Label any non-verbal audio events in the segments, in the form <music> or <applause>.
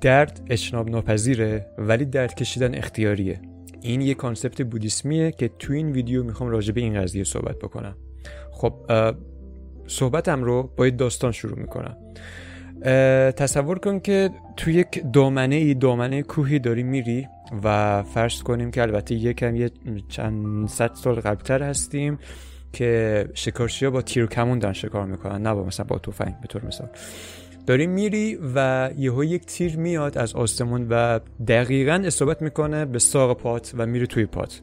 درد اجتناب ناپذیره ولی درد کشیدن اختیاریه. این یه کانسپت بودیسمیه که تو این ویدیو می‌خوام راجع به این قضیه صحبت بکنم. خب صحبتم رو با یه داستان شروع می‌کنم. تصور کن که تو یک دامنه ای دامنه کوهی داری میری و فرض کنیم که البته یکم یه چند صد سال قبلتر هستیم که شکارچی ها با تیر کمون دارن شکار می‌کنن نه با مثلا با تفنگ به طور مثال. داری میری و یهو یک تیر میاد از آسمون و دقیقا اصابت می‌کنه به ساق پات و میره توی پات.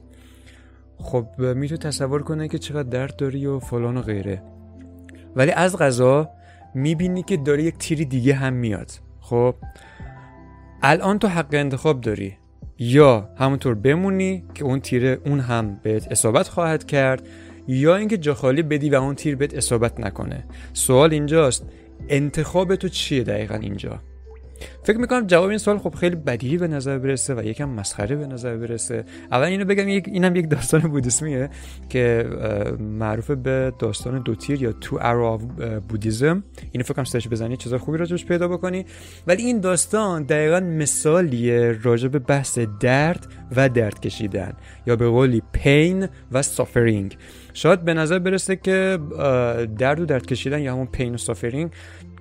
خب می‌تونی تصور کنه که چقدر درد داری و فلان و غیره. ولی از غذا می‌بینی که داره یک تیری دیگه هم میاد. خب الان تو حق انتخاب داری. یا همونطور بمونی که اون تیر اون هم بهت اصابت خواهد کرد یا اینکه جا خالی بدی و اون تیر بهت اصابت نکنه. سوال اینجاست انتخاب تو چیه دقیقا اینجا؟ فکر می‌کنم جواب این سوال خب خیلی بدیهی به نظر برسه و یکم مسخره به نظر برسه. اول اینو بگم یک اینم یک داستان بودیسمیه که معروف به داستان دو تیر یا two arrow Buddhism. اینو فکر کنم search بزنی چیزا خوبی راجبش پیدا بکنی. ولی این داستان دقیقا مثالیه راجب به بحث درد و درد کشیدن یا به قولی pain و suffering شاید به نظر برسه که درد و درد کشیدن یا همون پین و سافرینگ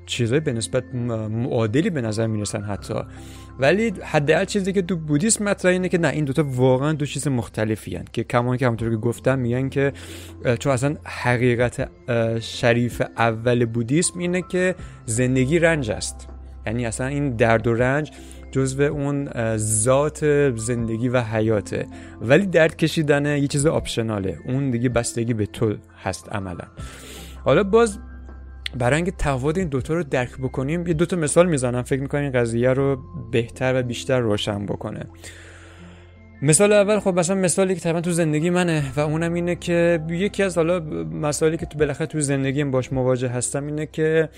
چیزای به نسبت معادلی به نظر می‌رسن حتی. ولی حداقل چیزی که تو بودیسم مطرح اینه که نه این دوتا واقعا دو چیز مختلفی هن. که کمان که همونطور که گفتم میگن که چون اصلا حقیقت شریف اول بودیسم اینه که زندگی رنج است. یعنی اصلا این درد و رنج جزو اون ذات زندگی و حیاته. ولی درد کشیدن یه چیز آپشناله. اون دیگه بستگی به تو هست عملا. حالا باز برای اینکه تفاوت این دوتا رو درک بکنیم یه دوتا مثال می‌زنم. فکر می‌کنم این قضیه رو بهتر و بیشتر روشن بکنه. مثال اول خب مثلا مثالی که تقریبا تو زندگی منه و اونم اینه که یکی از حالا مسائلی که تو بالاخره تو زندگیم باش مواجه هستم اینه که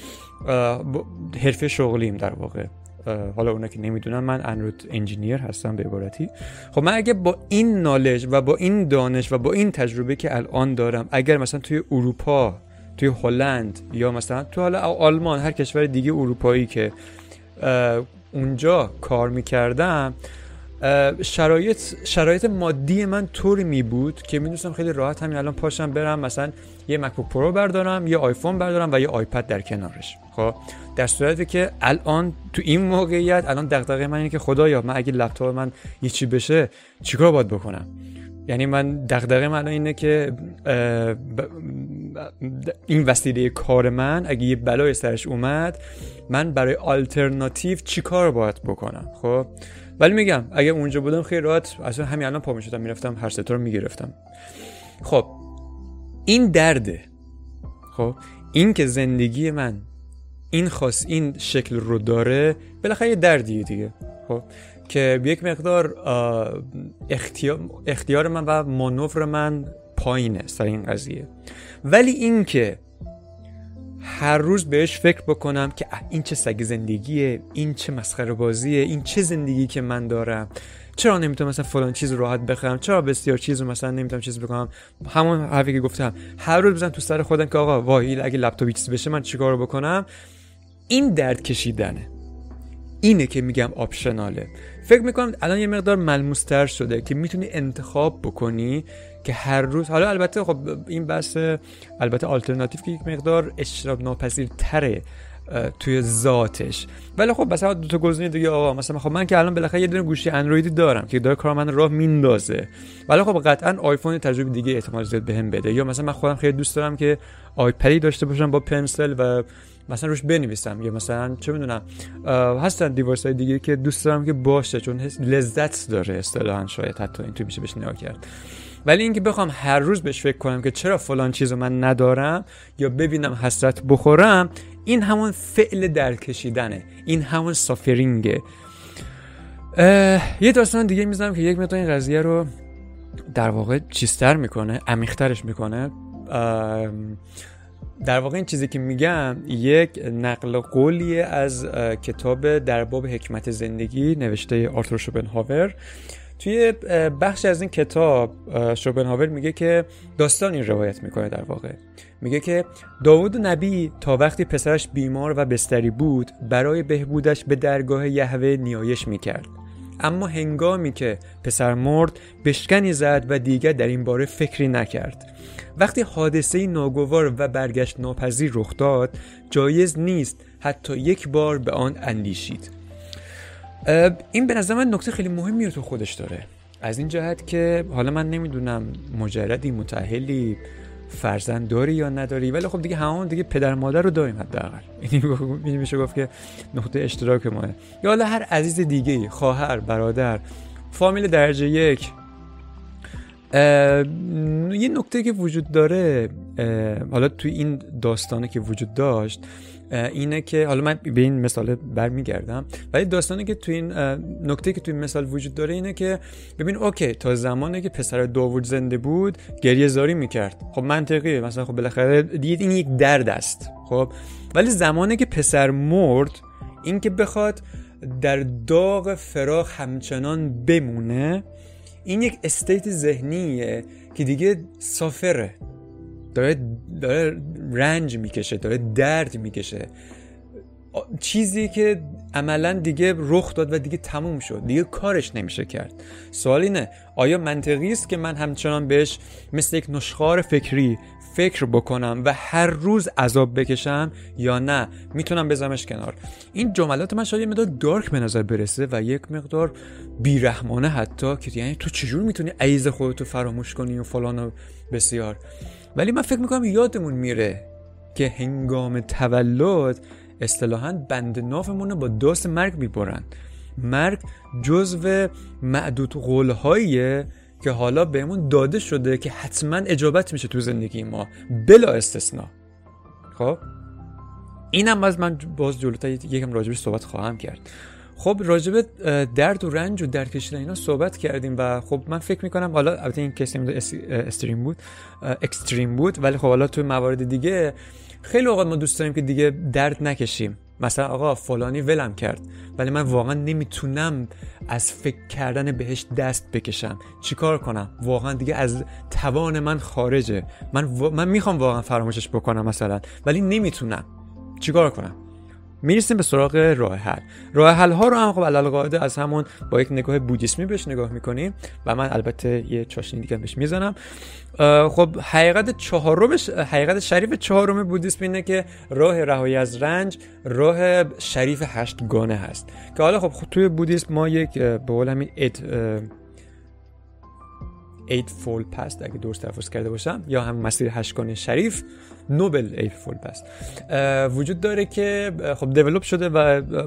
حرفه شغلیم در واقع. حالا اونا که نمی‌دونن من Android engineer هستم به عبارتی. خب من اگه با این knowledge و با این دانش و با این تجربه که الان دارم اگر مثلا توی اروپا توی هلند یا مثلا تو حالا آلمان هر کشور دیگه اروپایی که اونجا کار می‌کردم شرایط شرایط مادی من طوری می بود که می‌دونستم خیلی راحت همین الان پاشم برم مثلا یه MacBook Pro بردارم یه آیفون بردارم و یه iPad در کنارش. خب در صورتی که الان تو این موقعیت الان دغدغه من اینه که خدایا من اگه لپتاپ من یه چی بشه چیکار باید بکنم؟ یعنی من دغدغه من اینه که این وسیله کار من اگه یه بلای سرش اومد من برای آلترناتیو چی کار باید بکنم خب؟ ولی میگم اگه اونجا بودم خیلی راحت اصلا همین الان پا می‌شدم می‌رفتم هر ستا رو می‌گرفتم. خب این درده خب؟ این که زندگی من این خاص این شکل رو داره بالاخره یه دردیه دیگه خب؟ که یک مقدار اختیار, من و مانور من پایینه سر این قضیه. ولی اینکه هر روز بهش فکر بکنم که این چه سگ زندگیه این چه مسخره بازیه این چه زندگی که من دارم. چرا نمی‌تونم مثلا فلان چیز راحت بخرم؟ چرا بسیار چیز رو مثلا نمی‌تونم چیز بکنم؟ همون حرفی که گفتم. هر روز بزنم تو سر خودم که آقا وای اگه لپتاپ چیز بشه من چیکار بکنم؟ این درد کشیدنه. اینه که میگم آپشناله. فکر می‌کنم الان یه مقدار ملموستر شده که می‌تونی انتخاب بکنی که هر روز حالا البته خب این بحث البته آلترناتیو که یک مقدار اشتراب ناپذیر تره توی ذاتش. ولی خب مثلا دو تا گزینه دیگه آقا مثلا خب من که الان بالاخره یه دونه گوشی اندرویدی دارم که داره کار من راه میندازه. ولی خب قطعا آیفون تجربه دیگه احتمال زیاد بهم بده. یا مثلا من خودم خیلی دوست دارم که iPad ی داشته باشم با Pencil و مثلا روش بنویسم. یا مثلا چه می‌دونم هستن device های دیگه که دوست دارم که باشه چون لذت داره اصطلاحا شاید حتی این تو میشه بهش نگاه کرد. ولی اینکه بخوام هر روز بهش فکر کنم که چرا فلان چیز من ندارم یا ببینم حسرت بخورم این همون فعل درد کشیدنه. این همون suffering ه. یه داستان دیگه می‌زنم که یک مقدار این قضیه رو در واقع چیستر می‌کنه عمیقترش می‌کنه. در واقع این چیزی که میگم یک نقل قولیه از کتاب در باب حکمت زندگی نوشته آرتور شوپنهاور. توی بخش از این کتاب شوپنهاور میگه که داستانی روایت می‌کنه در واقع. میگه که داوود نبی تا وقتی پسرش بیمار و بستری بود برای بهبودش به درگاه یهوه نیایش می‌کرد. اما هنگامی که پسر مرد بشکنی زد و دیگر در این باره فکری نکرد. وقتی حادثه ناگوار و برگشت ناپذیر رخ داد جایز نیست حتی یک بار به آن اندیشید. این به نظر من نکته خیلی مهمی رو تو خودش داره. از این جهت که حالا من نمی‌دونم مجردی متحلی فرزند داری یا نداری ولی خب دیگه همون دیگه پدر مادر رو داریم حداقل. <laughs> این میشه گفت که نقطه اشتراک ماه یا حالا هر عزیز دیگه خواهر برادر فامیل درجه یک. یه نکته که وجود داره حالا توی این داستانه که وجود داشت اینه که حالا من به این مثال برمیگردم. ولی داستانی که تو این نکته که تو این مثال وجود داره اینه که ببین اوکی تا زمانی که پسر داوود زنده بود گریه زاری می‌کرد. خب منطقیه. مثلا خب بالاخره دیگه این یک درد است. خب؟ ولی زمانی که پسر مرد این که بخواد در داغ فراخ همچنان بمونه این یک استیت ذهنیه که دیگه سافره. داره, داره رنج می‌کشه داره درد می‌کشه. چیزی که عملا دیگه رخ داد و دیگه تموم شد دیگه کارش نمیشه کرد. سوال اینه آیا منطقی است که من همچنان بهش مثل یک نشخار فکری فکر بکنم و هر روز عذاب بکشم یا نه؟ می‌تونم بزنمش کنار. این جملات من شاید یه مقدار دارک به نظر برسه و یک مقدار بیرحمانه حتی که یعنی تو چجور می‌تونی عیز خودتو فراموش کنی و فلان و بسیار. ولی من فکر می‌کنم یادمون میره که هنگام تولد اصطلاحا بند نافمون با داست مرگ می‌برن. مرگ جزو معدود قولهاییه که حالا بهمون داده شده که حتما اجابت میشه تو زندگی ما بلا استثنا. خب؟ اینم از من باز جلوتر یکم راجبش صحبت خواهم کرد. خب راجب درد و رنج و درد کشیدن اینا صحبت کردیم و خب من فکر می‌کنم حالا البته این کسی استریم بود اکستریم بود ولی خب حالا توی موارد دیگه خیلی اوقات ما دوست داریم که دیگه درد نکشیم. مثلا آقا فلانی ولم کرد ولی من واقعا نمی‌تونم از فکر کردن بهش دست بکشم. چیکار کنم؟ واقعا دیگه از توان من خارجه. من, من می‌خوام واقعا فراموشش بکنم مثلا ولی نمی‌تونم. چیکار کنم؟ می‌رسیم به سراغ راه حل. راه حل ها رو هم خب علل از همون با یک نگاه بودیسمی بهش نگاه می‌کنیم و من البته یه چاشنی دیگه بهش می‌زنم. خب حقیقت چهارمش حقیقت شریف چهارم بودیسم اینه که راه رهایی از رنج راه شریف هشتگانه هست. که حالا خب توی بودیسم ما یک به قول همین ایت فول پست اگه درست تلفظ کرده باشم یا هم مسیر هشتگانه شریف نوبل ایت فول پست وجود داره که خب دیولپ شده و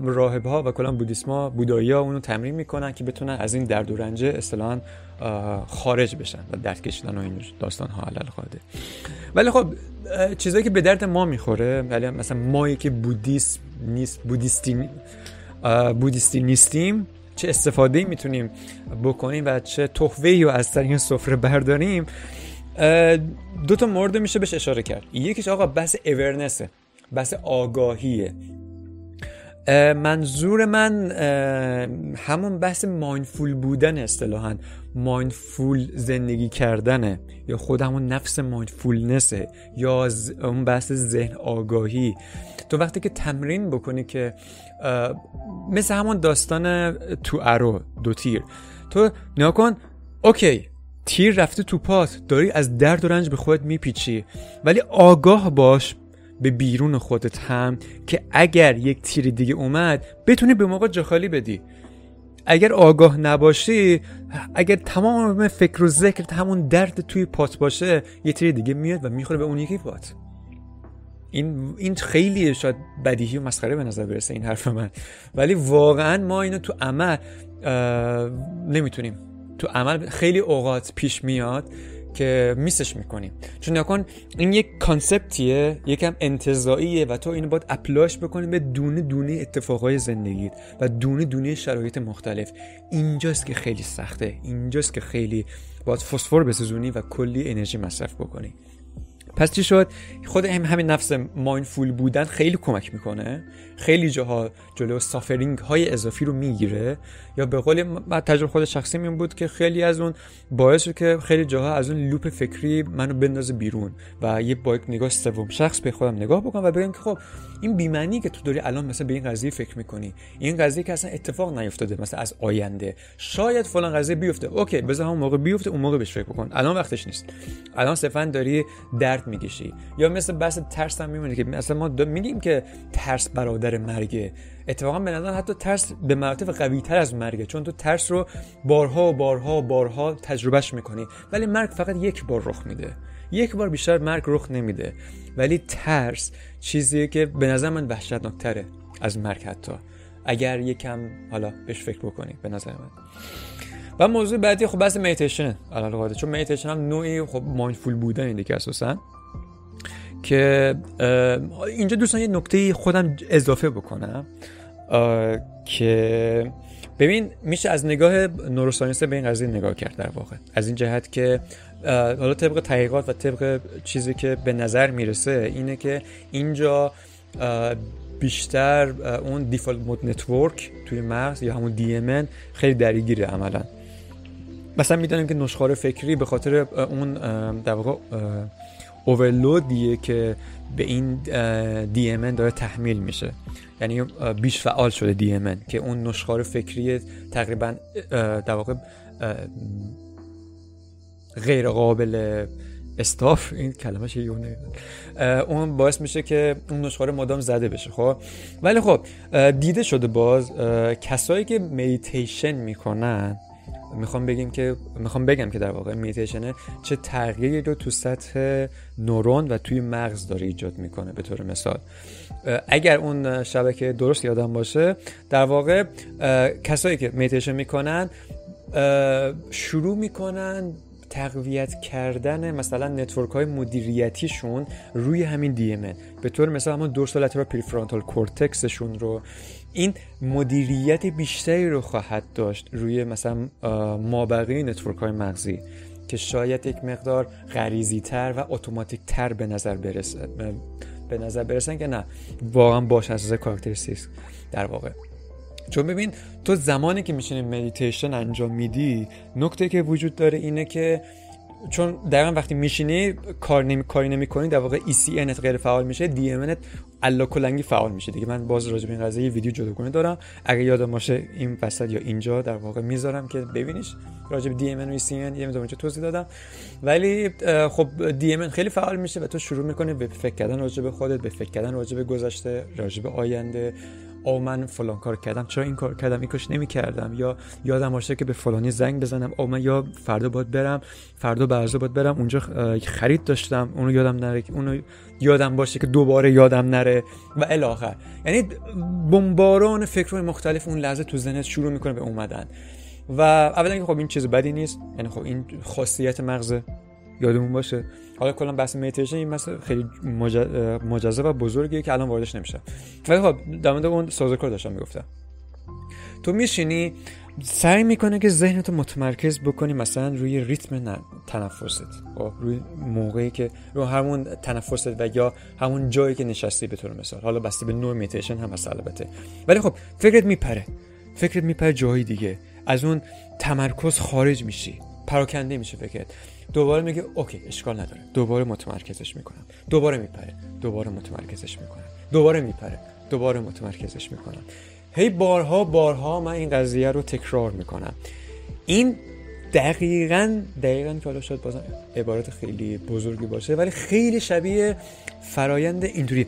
راهب ها و کلا بودیسما بودایی ها اونو تمرین می‌کنن که بتونن از این درد و رنج خارج بشن و درد کشیدن و این داستان ها علل خواهده ولی خب چیزایی که به درد ما می‌خوره ولی مثلا مایی که بودیسم نیست بودیستی بودیستی نیستیم چه استفاده می‌تونیم بکنیم و چه تحفه رو از این سفره برداریم دو تا مورد میشه بهش اشاره کرد. یکیش آقا بحث اورنسه بحث آگاهیه. منظور من همون بحث مایندفول بودن اصطلاحا. مایندفول زندگی کردنه. یا خود همون نفس مایندفولنسه یا اون بحث ذهن آگاهی. تو وقتی که تمرین بکنی که مثل همون داستان تو ارو دو تیر. تو نیا کن اوکی تیر رفته تو پات داری از درد و رنج به خودت میپیچی. ولی آگاه باش به بیرون خودت هم که اگر یک تیر دیگه اومد بتونی به موقع جاخالی بدی. اگر آگاه نباشی اگر تمام فکر و ذکر همون درد توی پات باشه یه تیر دیگه میاد و می‌خوره به اون یکی پات. این این خیلی شاید بدیهی و مسخره به نظر برسه این حرف من. ولی واقعا ما اینو تو عمل نمی‌تونیم. تو عمل خیلی اوقات پیش میاد که میسش می‌کنیم چون نکن این یک کانسپتیه یکم انتظاییه و تو اینو باید اپلاش بکنی به دونه دونه اتفاقای زندگیت و دونه دونه شرایط مختلف. اینجاست که خیلی سخته. اینجاست که خیلی باید فسفر بسوزونی و کلی انرژی مصرف بکنی. پس چی شد؟ خود همین نفس مایندفول بودن خیلی کمک می‌کنه. خیلی جاها جلو سافرینگ های اضافی رو می‌گیره. یا به قول تجربه خود شخصی این بود که خیلی از اون باعث شد که خیلی جاها از اون لوپ فکری منو بندازه بیرون و یه با نگاه سوم شخص به خودم نگاه بکنم و بگم که خب این بیمعنی که تو داری الان مثلا به این قضیه فکر می‌کنی. این قضیه که اصلا اتفاق نیفتاده مثلا از آینده. شاید فلان قضیه بیفته. اوکی بذار همون موقع بیفته اون موقع بهش فکر بکن. الان وقتش نیست. الان صرفا داری درد می‌کشی. یا مثل بحث ترس هم میمونه که مثلا ما میگیم که ترس برادر مرگه. اتفاقا به نظر حتی ترس به مراتب قوی تر از مرگه چون تو ترس رو بارها و بارها و بارها تجربهش می‌کنی. ولی مرگ فقط یک بار رخ میده. یک بار بیشتر مرگ رخ نمیده. ولی ترس چیزیه که به نظر من وحشتناکتره از مرگ حتی. اگر یکم حالا بهش فکر بکنی به نظر من. و موضوع بعدی خب بحث میتیشن چون میتیشن هم نوعی خب مایندفول بودن دیگه اساسا. که اینجا دوستان یه نکته خودم اضافه بکنم که ببین میشه از نگاه نوروساینس به این قضیه نگاه کرد در واقع. از این جهت که حالا طبق تحقیقات و طبق چیزی که به نظر می‌رسه اینه که اینجا بیشتر اون دیفالت مود نتورک توی مغز یا همون دی خیلی درگیره عملا. مثلا می‌دونیم که نشخوار فکری به خاطر اون در واقع اوورلودیه که به این دی داره تحمیل میشه. یعنی بیش فعال شده دی که اون نشخار فکری تقریبا در واقع غیر قابل استاف. این کلمه یونه اون باعث میشه که اون نشخوار مدام زده بشه خب؟ ولی خب دیده شده باز کسایی که مدیتیشن می‌کنن می‌خوام بگیم که می‌خوام بگم که در واقع میتیشن چه تغییری رو تو سطح نورون و توی مغز داره ایجاد می‌کنه به طور مثال. اگر اون شبکه درست یادم باشه در واقع کسایی که مدیتیشن می‌کنن شروع می‌کنن تقویت کردن مثلا network های مدیریتیشون روی همین دی به طور مثال همون dorsal prefrontal cortex شون رو این مدیریت بیشتری رو خواهد داشت روی مثلا مابقی network های مغزی که شاید یک مقدار غریزی تر و اتوماتیک تر به نظر برسه به نظر برسن که نه واقعا باش اساس characteristic در واقع. چون ببین تو زمانی که میشینی مدیتیشن انجام میدی نکته که وجود داره اینه که چون دقیقا وقتی میشینی کار نمی کاری نمی کنی در واقع ECN غیر فعال میشه DMN الا کلنگی فعال میشه. دیگه من باز راجع به این قضیه ویدیو جداگانه دارم. اگه یادم باشه این وسط یا اینجا در واقع می‌ذارم که ببینیش. راجع به DMN و ECN یه مقدار توضیح دادم. ولی خب DMN خیلی فعال میشه و تو شروع می‌کنی به فکر کردن راجع به خودت به فکر کردن راجع به گذشته راجع به آینده. او من فلان کار کردم. چرا این کار کردم؟ این نمی کردم یا یادم باشه که به فلانی زنگ بزنم. او من یا فردا باید برم فردا برزه باید برم. اونجا خرید داشتم. اونو یادم نره اونو یادم باشه که دوباره یادم نره. و الاخر یعنی بمباران فکرهای مختلف اون لحظه تو ذهنت شروع می‌کنه به اومدن. و اولا که خب این چیز بدی نیست. یعنی خب این خاصیت مغزه. یادمون باشه. حالا کلا بحث میتیشن این مثلا خیلی مجزا و بزرگیه که الان واردش نمیشه. ولی خب در مورد اون سازوکار داشتم می‌گفتم. تو میشینی سعی می‌کنه که ذهنتو متمرکز بکنی مثلا روی ریتم تنفست. خب، روی موقعی که رو همون تنفست و یا همون جایی که نشستی به طور مثال. حالا بسته به نوع میتیشن هم هست البته. ولی خب فکرت میپره. فکرت میپره جایی دیگه. از اون تمرکز خارج میشی. پراکنده میشه فکرت. دوباره میگه اوکی اشکال نداره. دوباره متمرکزش می‌کنم. دوباره میپره. دوباره متمرکزش می‌کنم. دوباره میپره. دوباره متمرکزش می‌کنم. هی بارها بارها من این قضیه رو تکرار می‌کنم. این دقیقا دقیقا که حالا شاید بازم عبارت خیلی بزرگی باشه ولی خیلی شبیه فرایند اینطوری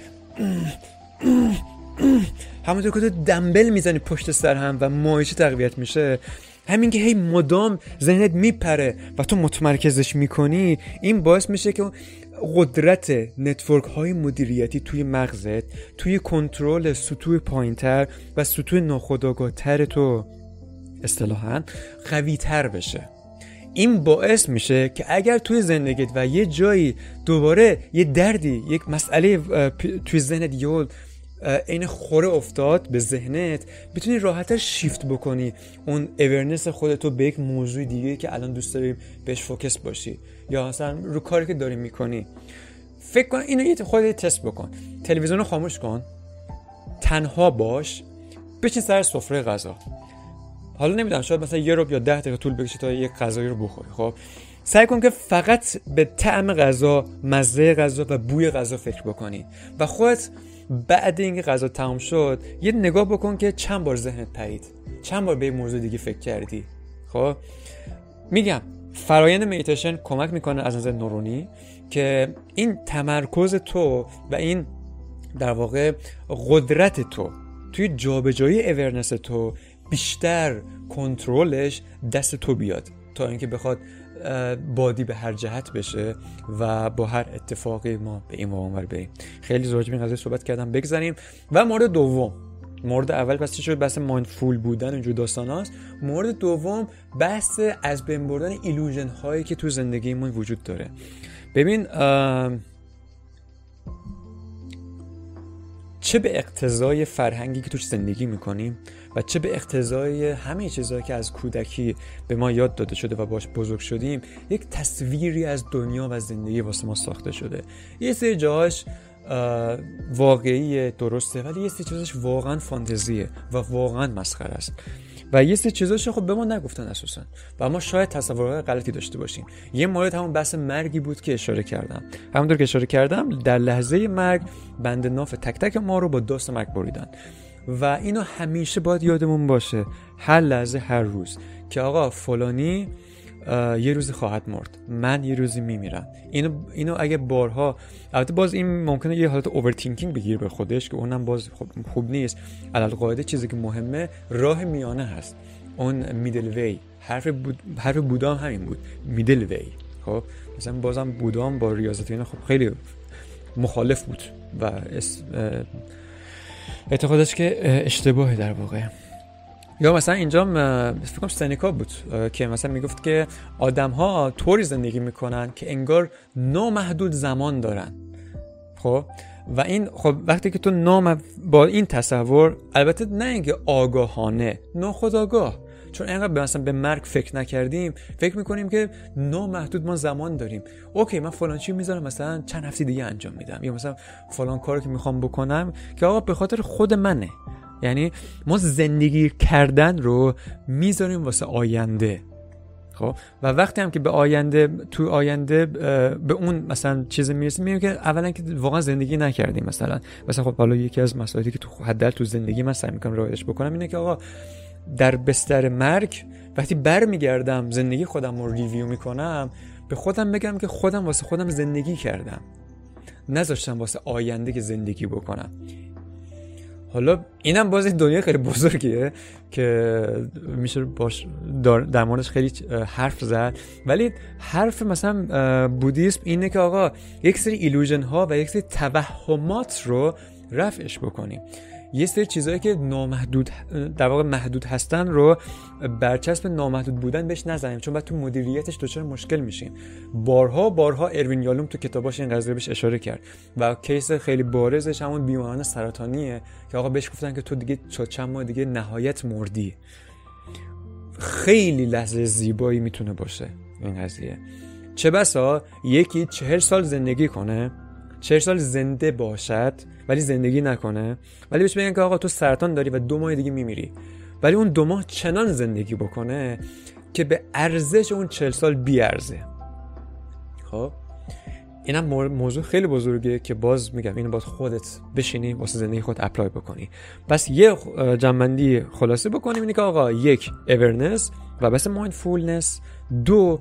همونطور که تو دمبل می‌زنی پشت سر هم و ماهیچه تقویت میشه. همین که هی مدام ذهنت میپره و تو متمرکزش می‌کنی این باعث میشه که قدرت network های مدیریتی توی مغزت توی کنترل سطوح پایینتر و سطوح ناخودآگاهتر تو اصطلاحا قوی تر بشه. این باعث میشه که اگر توی زندگیت و یه جایی دوباره یه دردی یک مسئله توی ذهنت یه عین خوره افتاد به ذهنت بتونی راحتتر شیفت بکنی. اون اورنس خودتو به یک موضوع دیگه که الان دوست داری بهش فوکس باشی. یا مثلا رو کاری که داری می‌کنی. فکر کن اینو یه خودت تست بکن. تلویزیون رو خاموش کن. تنها باش. بچین سر سفره غذا. حالا نمی‌دونم شاید مثلا یه رو یا ده دقیقه طول بکشه تا یک غذایی رو بخوری خب؟ سعی کن که فقط به طعم غذا مزه غذا و بوی غذا فکر بکنی. و خودت بعد اینکه غذا تمام شد یه نگاه بکن که چند بار ذهنت پرید چند بار به این موضوع دیگه فکر کردی. خب؟ میگم فرایند میتیشن کمک می‌کنه از نظر نورونی که این تمرکز تو و این در واقع قدرت تو توی جابجایی اورنس تو بیشتر کنترلش دست تو بیاد تا اینکه بخواد بادی به هر جهت بشه و با هر اتفاقی ما به این واقع بریم. خیلی زوج این قضیه صحبت کردم بگذاریم و مورد دوم. مورد اول پس چی شد؟ بحث مایندفول بودن اینجور داستان هاست. مورد دوم بحث از بین بردن ایلوژن هایی که تو زندگیمون وجود داره. ببین چه به اقتضای فرهنگی که توش زندگی می‌کنیم و چه به اقتضای همه چیزهایی که از کودکی به ما یاد داده شده و باش بزرگ شدیم یک تصویری از دنیا و زندگی واسه ما ساخته شده. یه سری جاهاش واقعی درسته ولی یه سری چیزاش واقعا فانتزیه و واقعا مسخره است. و یه سری چیزاش خب به ما نگفتن اساسا. و ما شاید تصورهای غلطی داشته باشیم. یه مورد همون بحث مرگی بود که اشاره کردم. همونطور که اشاره کردم در لحظه مرگ بند ناف تک تک ما رو با داس مرگ بریدن. و اینو همیشه باید یادمون باشه. هر لحظه هر روز. که آقا فلانی یه روزی خواهد مرد. من یه روزی میمیرم. اینو اینو اگه بارها البته باز این ممکنه یه حالت overthinking بگیر به خودش که اونم باز خوب, خوب نیست. علل چیزی که مهمه راه میانه هست. اون middle way حرف بود حرف بودام همین بود. میدل وی خب؟ مثلا بازم بودام با ریاضت اینا خب خیلی مخالف بود و اعتقادش که اشتباهه در واقع. یا مثلا اینجا فکر کنم سنیکا بود که مثلا می‌گفت که آدم ها طوری زندگی می‌کنن که انگار نامحدود زمان دارن. خب؟ و این خب وقتی که تو نام با این تصور البته نه اینکه آگاهانه ناخودآگاه. چون اینقدر مثلا به مرگ فکر نکردیم فکر می‌کنیم که نامحدود ما زمان داریم. اوکی من فلان چی می‌ذارم؟ مثلا چند هفته دیگه انجام میدم. یا مثلا فلان کاری که می‌خوام بکنم که آقا به خاطر خود منه. یعنی ما زندگی کردن رو می‌ذاریم واسه آینده. خب؟ و وقتی هم که به آینده تو آینده به اون مثلا چیز می‌رسیم میگیم که اولا که واقعا زندگی نکردیم مثلا. مثلا خب حالا یکی از مسائلی که تو حداقل تو زندگی من سعی می‌کنم رایش بکنم اینه که آقا در بستر مرگ وقتی برمیگردم زندگی خودم رو ریویو می‌کنم به خودم بگم که خودم واسه خودم زندگی کردم. نذاشتم واسه آینده که زندگی بکنم. حالا اینم باز دنیا خیلی بزرگیه که میشه باش در موردش خیلی حرف زد. ولی حرف مثلا بودیسم اینه که آقا یک سری ایلوژن ها و یک سری توهمات رو رفعش بکنیم. یه سری چیزهایی که نامحدود در واقع محدود هستن رو برچسب نامحدود بودن بهش نزنیم چون بعد تو مدیریتش دچار مشکل میشیم. بارها بارها اروین یالوم تو کتاباش این قضیه بهش اشاره کرد و کیس خیلی بارزش همون بیماران سرطانیه که آقا بهش گفتن که تو دیگه چند ماه دیگه نهایت مردی. خیلی لحظه زیبایی می‌تونه باشه این قضیه. چه بسا یکی چهل سال زندگی کنه چهل سال زنده باشد ولی زندگی نکنه. ولی بهش بگن که آقا تو سرطان داری و دو ماه دیگه میمیری. ولی اون دو ماه چنان زندگی بکنه که به ارزش اون چهل سال بیارزه. خب؟ اینم موضوع خیلی بزرگه که باز میگم اینو باز خودت بشینی واسه زندگی خود apply بکنی. پس یه جمع‌بندی خلاصه بکنیم اینه که آقا یک awareness و بحث mindfulness دو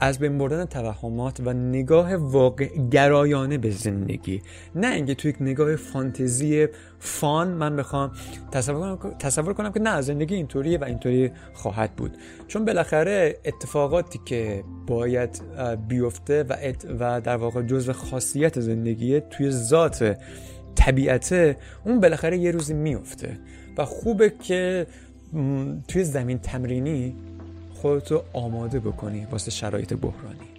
از بین بردن توهمات و نگاه واقع گرایانه به زندگی. نه اینکه توی یک نگاه فانتزی فان من بخوام تصور کنم, تصور کنم که نه زندگی اینطوریه و اینطوری خواهد بود. چون بالاخره اتفاقاتی که باید بیفته و, و در واقع جزو خاصیت زندگی توی ذات طبیعته اون بالاخره یه روزی میفته. و خوبه که توی زمین تمرینی خودتو آماده بکنی واسه شرایط بحرانی.